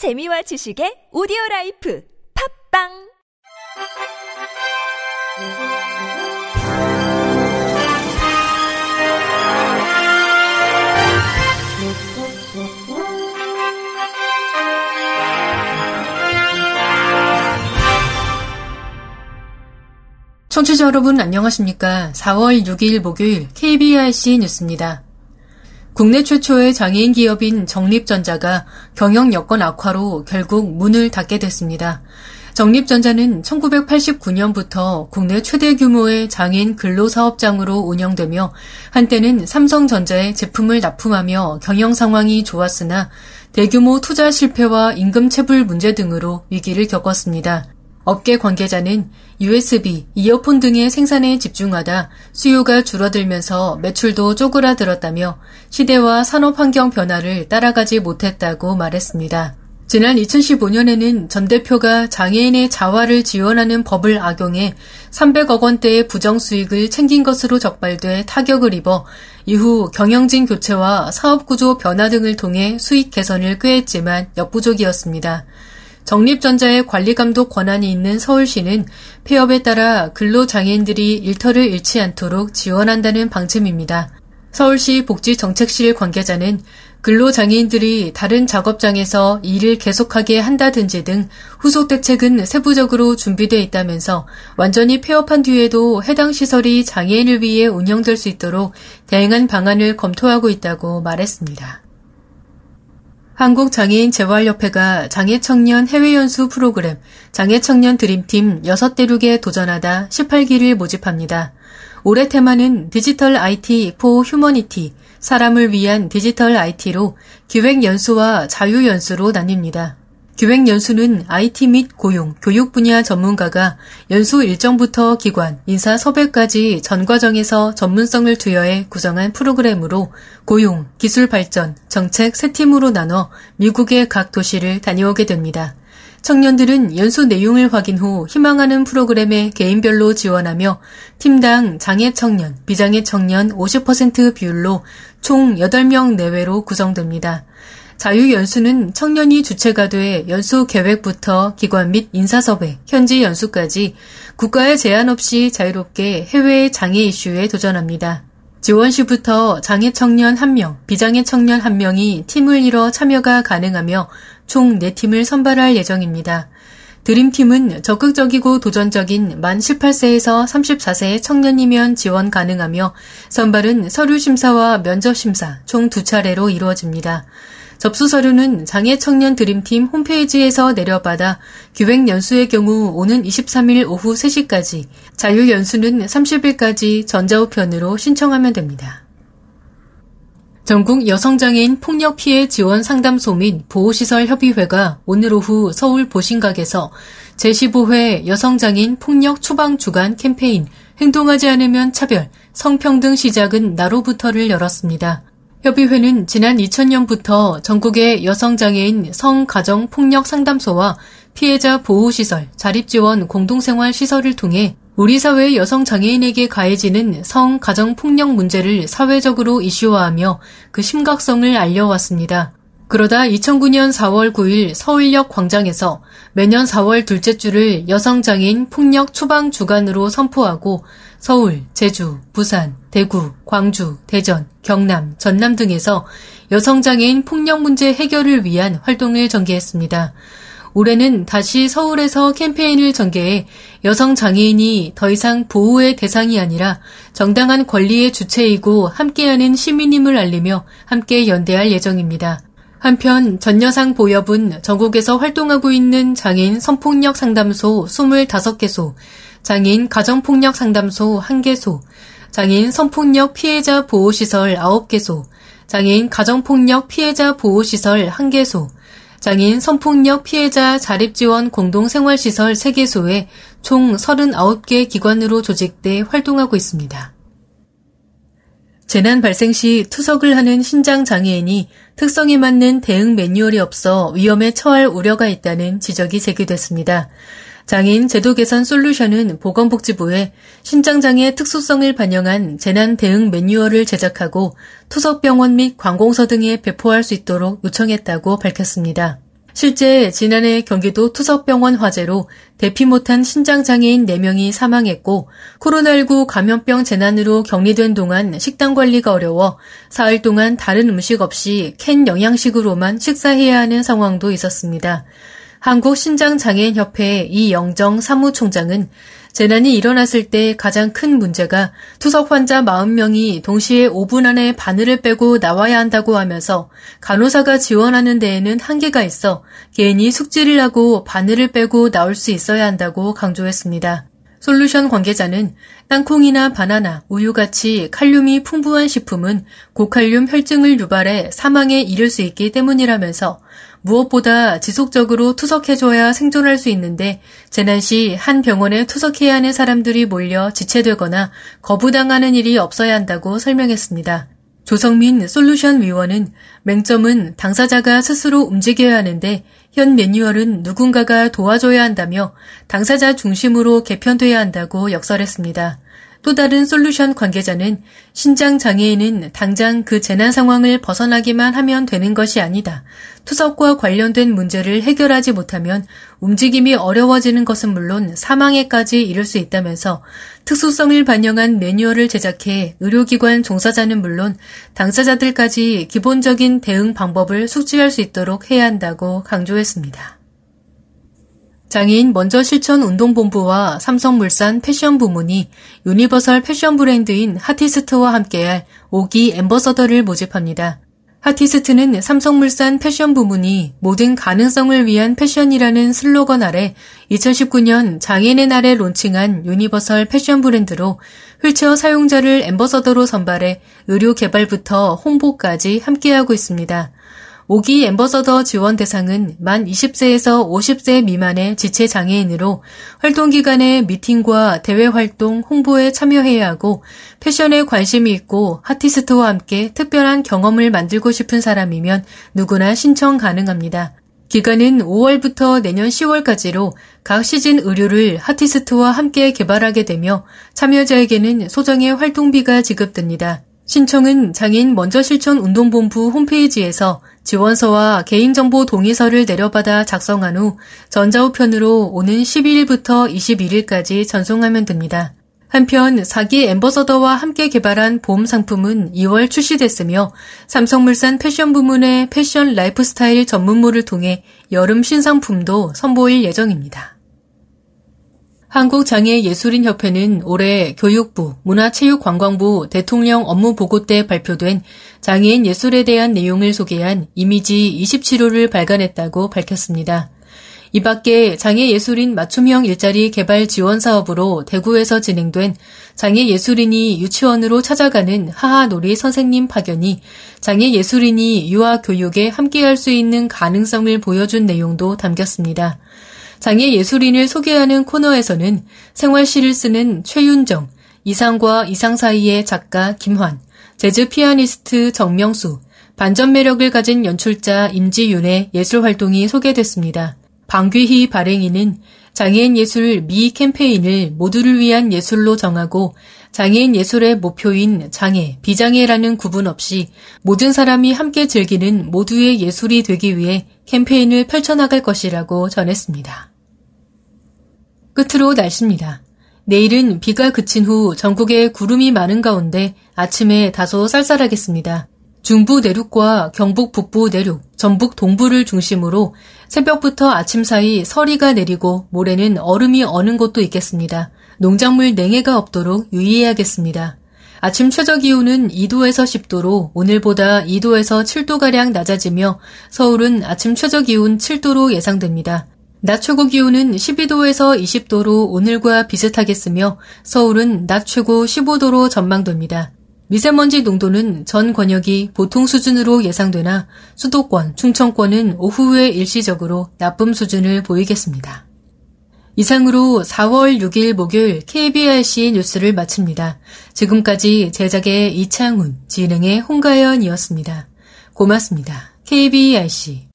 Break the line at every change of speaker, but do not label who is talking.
재미와 지식의 오디오 라이프 팝빵
청취자 여러분 안녕하십니까? 4월 6일 목요일 KBRC 뉴스입니다. 국내 최초의 장애인 기업인 정립전자가 경영 여건 악화로 결국 문을 닫게 됐습니다. 정립전자는 1989년부터 국내 최대 규모의 장애인 근로사업장으로 운영되며 한때는 삼성전자에 제품을 납품하며 경영 상황이 좋았으나 대규모 투자 실패와 임금 체불 문제 등으로 위기를 겪었습니다. 업계 관계자는 USB, 이어폰 등의 생산에 집중하다 수요가 줄어들면서 매출도 쪼그라들었다며 시대와 산업 환경 변화를 따라가지 못했다고 말했습니다. 지난 2015년에는 전 대표가 장애인의 자활을 지원하는 법을 악용해 300억 원대의 부정 수익을 챙긴 것으로 적발돼 타격을 입어 이후 경영진 교체와 사업 구조 변화 등을 통해 수익 개선을 꾀했지만 역부족이었습니다. 정립전자의 관리감독 권한이 있는 서울시는 폐업에 따라 근로장애인들이 일터를 잃지 않도록 지원한다는 방침입니다. 서울시 복지정책실 관계자는 근로장애인들이 다른 작업장에서 일을 계속하게 한다든지 등 후속 대책은 세부적으로 준비되어 있다면서 완전히 폐업한 뒤에도 해당 시설이 장애인을 위해 운영될 수 있도록 다양한 방안을 검토하고 있다고 말했습니다. 한국장애인 재활협회가 장애청년 해외연수 프로그램 장애청년 드림팀 6대륙에 도전하다 18기를 모집합니다. 올해 테마는 Digital IT for Humanity, 사람을 위한 디지털 IT로 기획연수와 자유연수로 나뉩니다. 기획연수는 IT 및 고용, 교육 분야 전문가가 연수 일정부터 기관, 인사 섭외까지 전 과정에서 전문성을 투여해 구성한 프로그램으로 고용, 기술 발전, 정책 세 팀으로 나눠 미국의 각 도시를 다녀오게 됩니다. 청년들은 연수 내용을 확인 후 희망하는 프로그램에 개인별로 지원하며 팀당 장애 청년, 비장애 청년 50% 비율로 총 8명 내외로 구성됩니다. 자유연수는 청년이 주체가 돼 연수 계획부터 기관 및 인사섭외, 현지 연수까지 국가의 제한 없이 자유롭게 해외의 장애 이슈에 도전합니다. 지원 시부터 장애 청년 1명, 비장애 청년 1명이 팀을 이뤄 참여가 가능하며 총 4팀을 선발할 예정입니다. 드림팀은 적극적이고 도전적인 만 18세에서 34세의 청년이면 지원 가능하며 선발은 서류 심사와 면접 심사 총 두 차례로 이루어집니다. 접수 서류는 장애 청년 드림팀 홈페이지에서 내려받아 기획 연수의 경우 오는 23일 오후 3시까지, 자유 연수는 30일까지 전자우편으로 신청하면 됩니다. 전국 여성장애인 폭력 피해 지원 상담소 및 보호시설 협의회가 오늘 오후 서울 보신각에서 제15회 여성장애인 폭력 추방 주간 캠페인 행동하지 않으면 차별, 성평등 시작은 나로부터를 열었습니다. 협의회는 지난 2000년부터 전국의 여성장애인 성가정폭력상담소와 피해자 보호시설, 자립지원 공동생활시설을 통해 우리 사회의 여성 장애인에게 가해지는 성, 가정 폭력 문제를 사회적으로 이슈화하며 그 심각성을 알려왔습니다. 그러다 2009년 4월 9일 서울역 광장에서 매년 4월 둘째 주를 여성 장애인 폭력 추방 주간으로 선포하고 서울, 제주, 부산, 대구, 광주, 대전, 경남, 전남 등에서 여성장애인 폭력 문제 해결을 위한 활동을 전개했습니다. 올해는 다시 서울에서 캠페인을 전개해 여성 장애인이 더 이상 보호의 대상이 아니라 정당한 권리의 주체이고 함께하는 시민임을 알리며 함께 연대할 예정입니다. 한편 전여상 보협은 전국에서 활동하고 있는 장애인 성폭력 상담소 25개소, 장애인 가정폭력 상담소 1개소, 장애인 성폭력 피해자 보호시설 9개소, 장애인 가정폭력 피해자 보호시설 1개소, 장애인 성폭력 피해자 자립지원 공동생활시설 3개소에 총 39개 기관으로 조직돼 활동하고 있습니다. 재난 발생 시 투석을 하는 신장 장애인이 특성에 맞는 대응 매뉴얼이 없어 위험에 처할 우려가 있다는 지적이 제기됐습니다. 장애인 제도 개선 솔루션은 보건복지부에 신장장애 특수성을 반영한 재난 대응 매뉴얼을 제작하고 투석병원 및 관공서 등에 배포할 수 있도록 요청했다고 밝혔습니다. 실제 지난해 경기도 투석병원 화재로 대피 못한 신장장애인 4명이 사망했고 코로나19 감염병 재난으로 격리된 동안 식단 관리가 어려워 사흘 동안 다른 음식 없이 캔 영양식으로만 식사해야 하는 상황도 있었습니다. 한국신장장애인협회 이영정 사무총장은 재난이 일어났을 때 가장 큰 문제가 투석 환자 40명이 동시에 5분 안에 바늘을 빼고 나와야 한다고 하면서 간호사가 지원하는 데에는 한계가 있어 개인이 숙지를 하고 바늘을 빼고 나올 수 있어야 한다고 강조했습니다. 솔루션 관계자는 땅콩이나 바나나, 우유같이 칼륨이 풍부한 식품은 고칼륨 혈증을 유발해 사망에 이를 수 있기 때문이라면서 무엇보다 지속적으로 투석해줘야 생존할 수 있는데 재난 시 한 병원에 투석해야 하는 사람들이 몰려 지체되거나 거부당하는 일이 없어야 한다고 설명했습니다. 조성민 솔루션 위원은 맹점은 당사자가 스스로 움직여야 하는데 현 매뉴얼은 누군가가 도와줘야 한다며 당사자 중심으로 개편돼야 한다고 역설했습니다. 또 다른 솔루션 관계자는 신장 장애인은 당장 그 재난 상황을 벗어나기만 하면 되는 것이 아니다. 투석과 관련된 문제를 해결하지 못하면 움직임이 어려워지는 것은 물론 사망에까지 이를 수 있다면서 특수성을 반영한 매뉴얼을 제작해 의료기관 종사자는 물론 당사자들까지 기본적인 대응 방법을 숙지할 수 있도록 해야 한다고 강조했습니다. 장애인 먼저 실천 운동본부와 삼성물산 패션 부문이 universal 패션 브랜드인 하티스트와 함께할 5기 ambassador를 모집합니다. 하티스트는 삼성물산 패션 부문이 모든 가능성을 위한 패션이라는 슬로건 아래 2019년 장애인의 날에 론칭한 universal 패션 브랜드로 휠체어 사용자를 ambassador로 선발해 의류 개발부터 홍보까지 함께하고 있습니다. 5기 ambassador 지원 대상은 만 20세에서 50세 미만의 지체 장애인으로 활동 기간에 미팅과 대외 활동, 홍보에 참여해야 하고 패션에 관심이 있고 하티스트와 함께 특별한 경험을 만들고 싶은 사람이면 누구나 신청 가능합니다. 기간은 5월부터 내년 10월까지로 각 시즌 의류를 하티스트와 함께 개발하게 되며 참여자에게는 소정의 활동비가 지급됩니다. 신청은 장인 먼저 실천 운동본부 홈페이지에서 지원서와 개인정보 동의서를 내려받아 작성한 후 전자우편으로 오는 12일부터 21일까지 전송하면 됩니다. 한편 4기 엠버서더와 함께 개발한 보험 상품은 2월 출시됐으며 삼성물산 패션 부문의 패션 라이프스타일 전문물을 통해 여름 신상품도 선보일 예정입니다. 한국장애예술인협회는 올해 교육부, 문화체육관광부 대통령 업무 보고 때 발표된 장애인 예술에 대한 내용을 소개한 이미지 27호를 발간했다고 밝혔습니다. 이 밖에 장애예술인 맞춤형 일자리 개발 지원 사업으로 대구에서 진행된 장애예술인이 유치원으로 찾아가는 하하놀이 선생님 파견이 장애예술인이 유아 교육에 함께할 수 있는 가능성을 보여준 내용도 담겼습니다. 장애 예술인을 소개하는 코너에서는 생활시를 쓰는 최윤정, 이상과 이상 사이의 작가 김환, 재즈 피아니스트 정명수, 반전 매력을 가진 연출자 임지윤의 예술 활동이 소개됐습니다. 방귀희 발행인은 장애인 예술 미 캠페인을 모두를 위한 예술로 정하고 장애인 예술의 목표인 장애, 비장애라는 구분 없이 모든 사람이 함께 즐기는 모두의 예술이 되기 위해 캠페인을 펼쳐나갈 것이라고 전했습니다. 끝으로 날씨입니다. 내일은 비가 그친 후 전국에 구름이 많은 가운데 아침에 다소 쌀쌀하겠습니다. 중부 내륙과 경북 북부 내륙, 전북 동부를 중심으로 새벽부터 아침 사이 서리가 내리고 모레는 얼음이 어는 곳도 있겠습니다. 농작물 냉해가 없도록 유의해야겠습니다. 아침 최저 기온은 2도에서 10도로 오늘보다 2도에서 7도가량 낮아지며 서울은 아침 최저 기온 7도로 예상됩니다. 낮 최고 기온은 12도에서 20도로 오늘과 비슷하겠으며 서울은 낮 최고 15도로 전망됩니다. 미세먼지 농도는 전 권역이 보통 수준으로 예상되나 수도권, 충청권은 오후에 일시적으로 나쁨 수준을 보이겠습니다. 이상으로 4월 6일 목요일 KBRC 뉴스를 마칩니다. 지금까지 제작의 이창훈, 진행의 홍가연이었습니다. 고맙습니다. KBRC